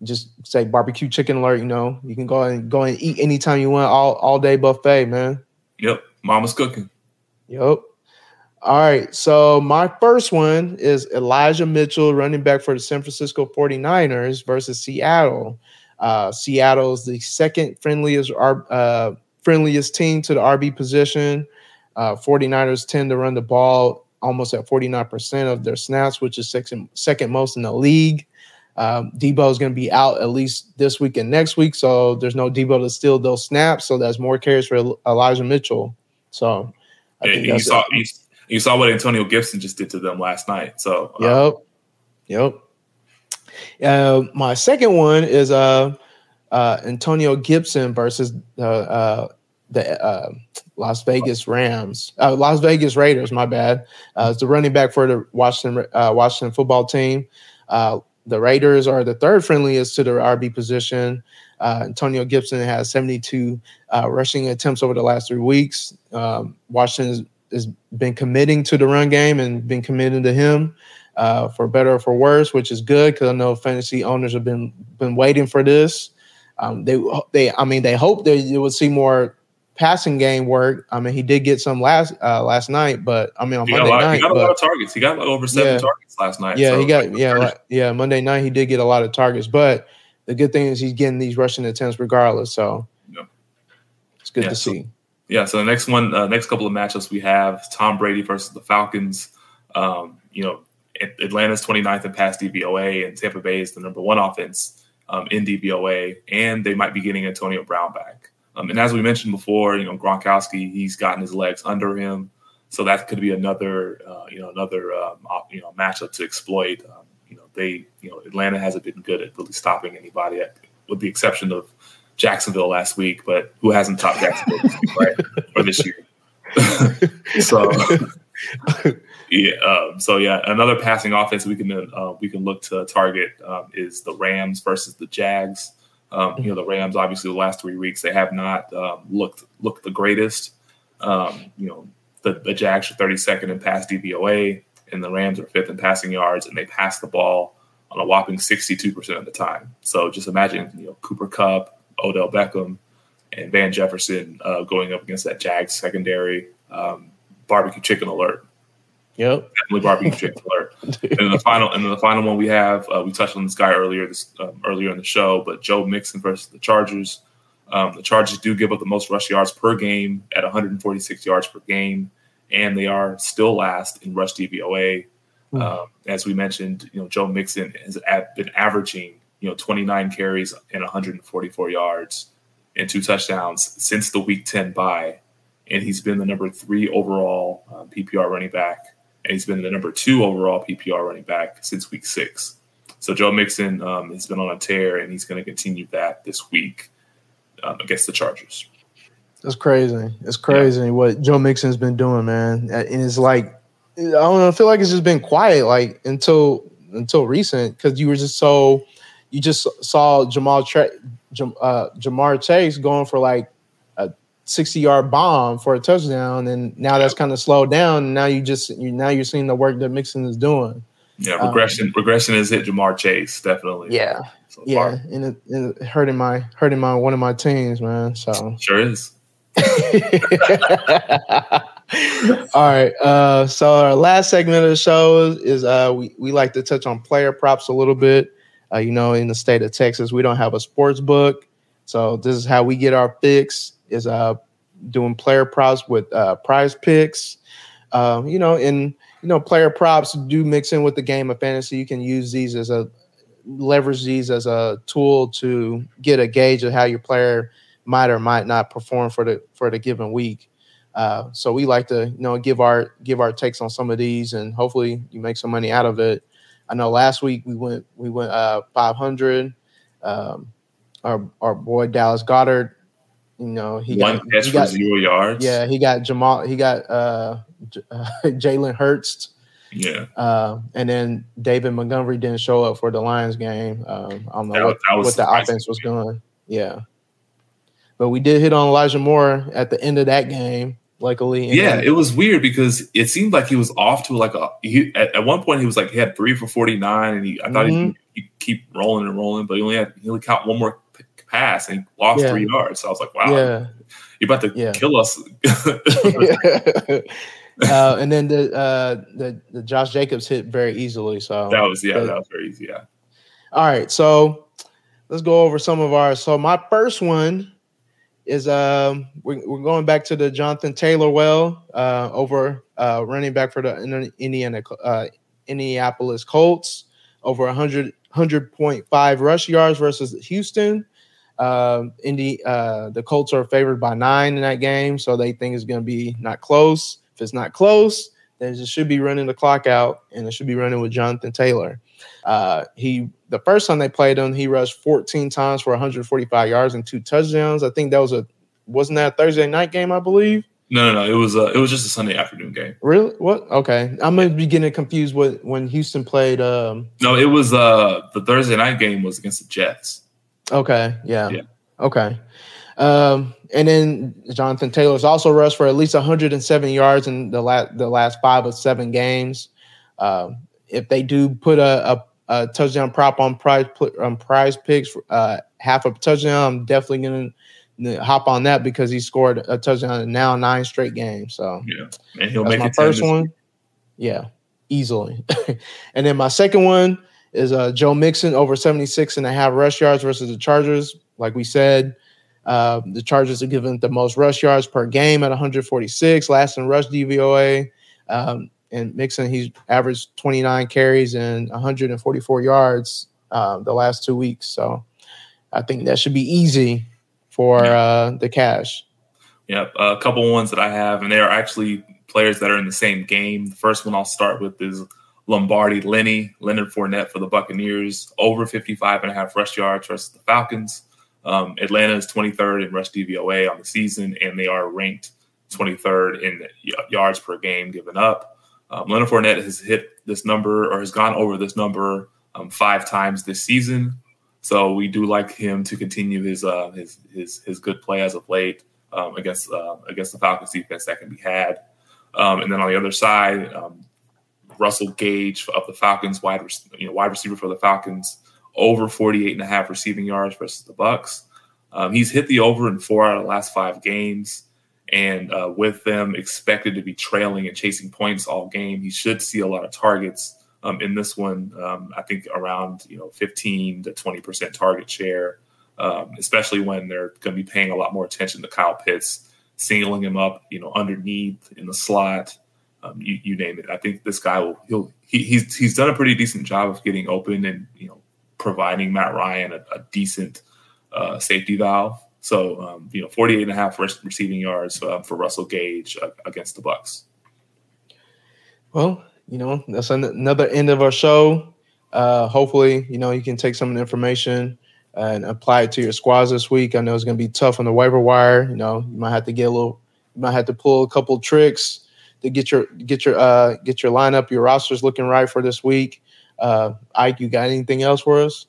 Just say barbecue chicken alert. You know, you can go and go and eat anytime you want, all all day buffet, man. Yep, mama's cooking. Yep. All right. So my first one is Elijah Mitchell, running back for the San Francisco 49ers versus Seattle. Uh, Seattle's the second friendliest uh, friendliest team to the RB position. Uh, 49ers tend to run the ball almost at 49% of their snaps, which is second, second most in the league. Um, Deebo is going to be out at least this week and next week, so there's no Deebo to steal those snaps. So that's more carries for Elijah Mitchell. So I yeah, think you saw you, you, saw what Antonio Gibson just did to them last night. So uh, yep, yep. Uh, my second one is uh, uh, Antonio Gibson versus uh, uh, the uh, Las Vegas Rams, uh, Las Vegas Raiders. My bad. Uh, it's the running back for the Washington uh, Washington football team. The Raiders are the third friendliest to the RB position. Uh, Antonio Gibson has 72 uh, rushing attempts over the last three weeks. Um, Washington has, has, been committing to the run game and been committing to him uh, for better or for worse, which is good because I know fantasy owners have been been waiting for this. Um, they they I mean they hope that you would see more passing game work. I mean, he did get some last uh, last night, but I mean on he Monday lot, night, he got but, a lot of targets. He got like over seven Yeah. targets last night. yeah, so, he got like, yeah like, yeah Monday night he did get a lot of targets, but the good thing is he's getting these rushing attempts regardless. So Yeah. it's good Yeah, to so- see. Yeah, so the next one, uh, next couple of matchups we have Tom Brady versus the Falcons. Um, you know, At- Atlanta's 29th in pass DVOA, and Tampa Bay is the number one offense um, in DVOA, and they might be getting Antonio Brown back. Um, and as we mentioned before, you know, Gronkowski, he's gotten his legs under him, so that could be another, uh, you know, another, um, op- you know, matchup to exploit. Um, you know, they, you know, Atlanta hasn't been good at really stopping anybody, at, with the exception of Jacksonville last week, but who hasn't topped Jacksonville this week, right? or this year? so yeah, um, so yeah, another passing offense we can uh, we can look to target um, is the Rams versus the Jags. Um, you know, the Rams obviously the last three weeks they have not um, looked looked the greatest. Um, you know, the, the Jags are 32nd in pass DVOA, and the Rams are fifth in passing yards, and they pass the ball on a whopping 62% of the time. So just imagine, you know, Cooper Kupp, Odell Beckham, and Van Jefferson uh, going up against that Jags secondary. Um, barbecue chicken alert. Yep. Definitely barbecue chicken alert. And then the final, and then the final one we have, uh, we touched on this guy earlier, this um, earlier in the show, but Joe Mixon versus the Chargers. Um, the Chargers do give up the most rush yards per game at 146 yards per game, and they are still last in rush DVOA. Hmm. Um, as we mentioned, you know Joe Mixon has been averaging you know 29 carries and 144 yards and two touchdowns since the Week 10 bye, and he's been the number three overall um, PPR running back, and he's been the number two overall PPR running back since Week Six. So Joe Mixon um, has been on a tear, and he's going to continue that this week um, against the Chargers. It's crazy. It's crazy what Joe Mixon's been doing, man. And it's like I don't know. I feel like it's just been quiet, like until until recent, because you were just so you just saw Jamal Tra- Jam, uh, Ja'Marr Chase going for like a sixty yard bomb for a touchdown, and now that's kind of slowed down. And now you just you now you're seeing the work that Mixon is doing. Yeah, Um, regression regression has hit Ja'Marr Chase definitely. Yeah, so yeah, and it, and it hurting my hurting my one of my teams, man. So sure is. All right. Uh, so our last segment of the show is, is uh, we, we like to touch on player props a little bit. Uh, you know, in the state of Texas, we don't have a sports book. So this is how we get our fix is uh, doing player props with uh, PrizePicks. um, you know, and you know, player props do mix in with the game of fantasy. You can use these as a leverage these as a tool to get a gauge of how your player might or might not perform for the for the given week. Uh, so we like to you know give our give our takes on some of these, and hopefully you make some money out of it. I know last week we went we went uh, 500. Um, our our boy Dallas Goedert, you know he one got, catch he for zero yards. yeah he got Jamal he got uh, J- uh, Jalen Hurts. yeah. Uh, and then David Montgomery didn't show up for the Lions game. Um, I don't know That- what, that what the offense was doing. Yeah. But we did hit on Elijah Moore at the end of that game, luckily. Yeah, then- it was weird because it seemed like he was off to like a. He, at, at one point, he was like he had three for forty nine, and he I thought Mhm. he'd, he'd keep rolling and rolling, but he only had he only caught one more pass and lost Yeah. three yards. So I was like, wow, yeah. you're about to Yeah. kill us. uh, and then the, uh, the the Josh Jacobs hit very easily. So that was yeah, But- that was very easy. Yeah, All right, so let's go over some of our. So my first one is um we're, we're going back to the Jonathan Taylor well uh over uh running back for the Indiana uh Indianapolis Colts over 100 100.5 rush yards versus Houston. Um Indy uh the Colts are favored by 9 in that game, so they think it's going to be not close. If it's not close, then it should be running the clock out and it should be running with Jonathan Taylor. Uh, he the first time they played him, he rushed 14 times for 145 yards and two touchdowns. I think that was a wasn't that a Thursday night game, I believe. no, no, no. It was uh, it was just a Sunday afternoon game. Really? What? Okay, I'm gonna be getting confused with when Houston played. Um. No, it was uh the Thursday night game was against the Jets. Okay. Yeah. Yeah. Okay. Um. And then Jonathan Taylor's also rushed for at least 107 yards in the last the last five of seven games. Um. If they do put a, a, a touchdown prop on prize on PrizePicks, uh, half a touchdown, I'm definitely gonna hop on that because he scored a touchdown in now nine straight games. So Yeah, and he'll that's make my it first one. Yeah, easily. and then my second one is uh, Joe Mixon over 76 and a half rush yards versus the Chargers. Like we said, uh, the Chargers are given the most rush yards per game at 146, last in rush DVOA. Um, and Mixon, he's averaged 29 carries and 144 yards uh, the last two weeks. So I think that should be easy for uh, the cash. Yep, a couple ones that I have, and they are actually players that are in the same game. The first one I'll start with is Lombardi Lenny, Leonard Fournette for the Buccaneers, over 55 and a half rush yards versus the Falcons. Um, Atlanta is 23rd in rush DVOA on the season, and they are ranked 23rd in yards per game given up. Um, Leonard Fournette has hit this number or has gone over this number um, five times this season. So we do like him to continue his uh, his his his good play as of late um, against uh, against the Falcons defense that can be had. Um, and then on the other side, um, Russell Gage of the Falcons, wide you know wide receiver for the Falcons, over 48 and a half receiving yards versus the Bucs. Um, he's hit the over in four out of the last five games, and uh, with them expected to be trailing and chasing points all game, he should see a lot of targets. Um, in this one, um, I think around you know 15 to 20 percent target share, um, especially when they're going to be paying a lot more attention to Kyle Pitts, singling him up, you know, underneath in the slot, um, you, you name it. I think this guy will he'll he, he's he's done a pretty decent job of getting open and you know providing Matt Ryan a, a decent uh, safety valve. So um, you know, 48 and a half receiving yards uh, for Russell Gage uh, against the Bucs. Well, you know, that's an- another end of our show. Uh, hopefully, you know, you can take some of the information and apply it to your squads this week. I know it's going to be tough on the waiver wire. You know, you might have to get a little, you might have to pull a couple tricks to get your get your uh get your lineup, your rosters looking right for this week. Uh, Ike, you got anything else for us?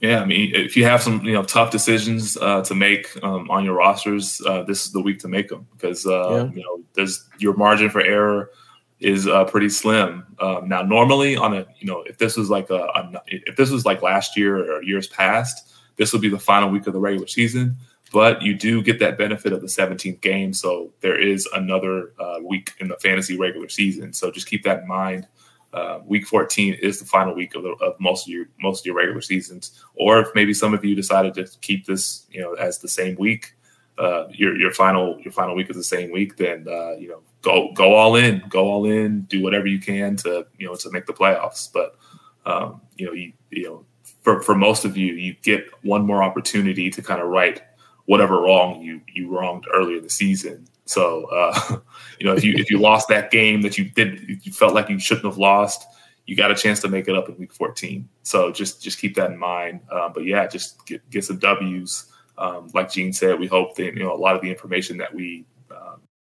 Yeah, I mean, if you have some you know tough decisions uh, to make um, on your rosters, uh, this is the week to make them because uh, Yeah. you know there's your margin for error is uh, pretty slim. Um, now, normally on a you know if this was like a, a if this was like last year or years past, this would be the final week of the regular season. But you do get that benefit of the 17th game, so there is another uh, week in the fantasy regular season. So just keep that in mind. Uh, week 14 is the final week of, the, of most of your most of your regular seasons. Or if maybe some of you decided to keep this, you know, as the same week, uh, your your final your final week is the same week, then uh, you know go go all in, go all in, do whatever you can to you know to make the playoffs. But um, you know you you know for for most of you, you get one more opportunity to kind of right whatever wrong you you wronged earlier in the season. So uh, you know if you if you lost that game that you did you felt like you shouldn't have lost, you got a chance to make it up in week 14. So just just keep that in mind. Uh, but yeah, just get get some W's. Um, like Gene said, we hope that you know a lot of the information that we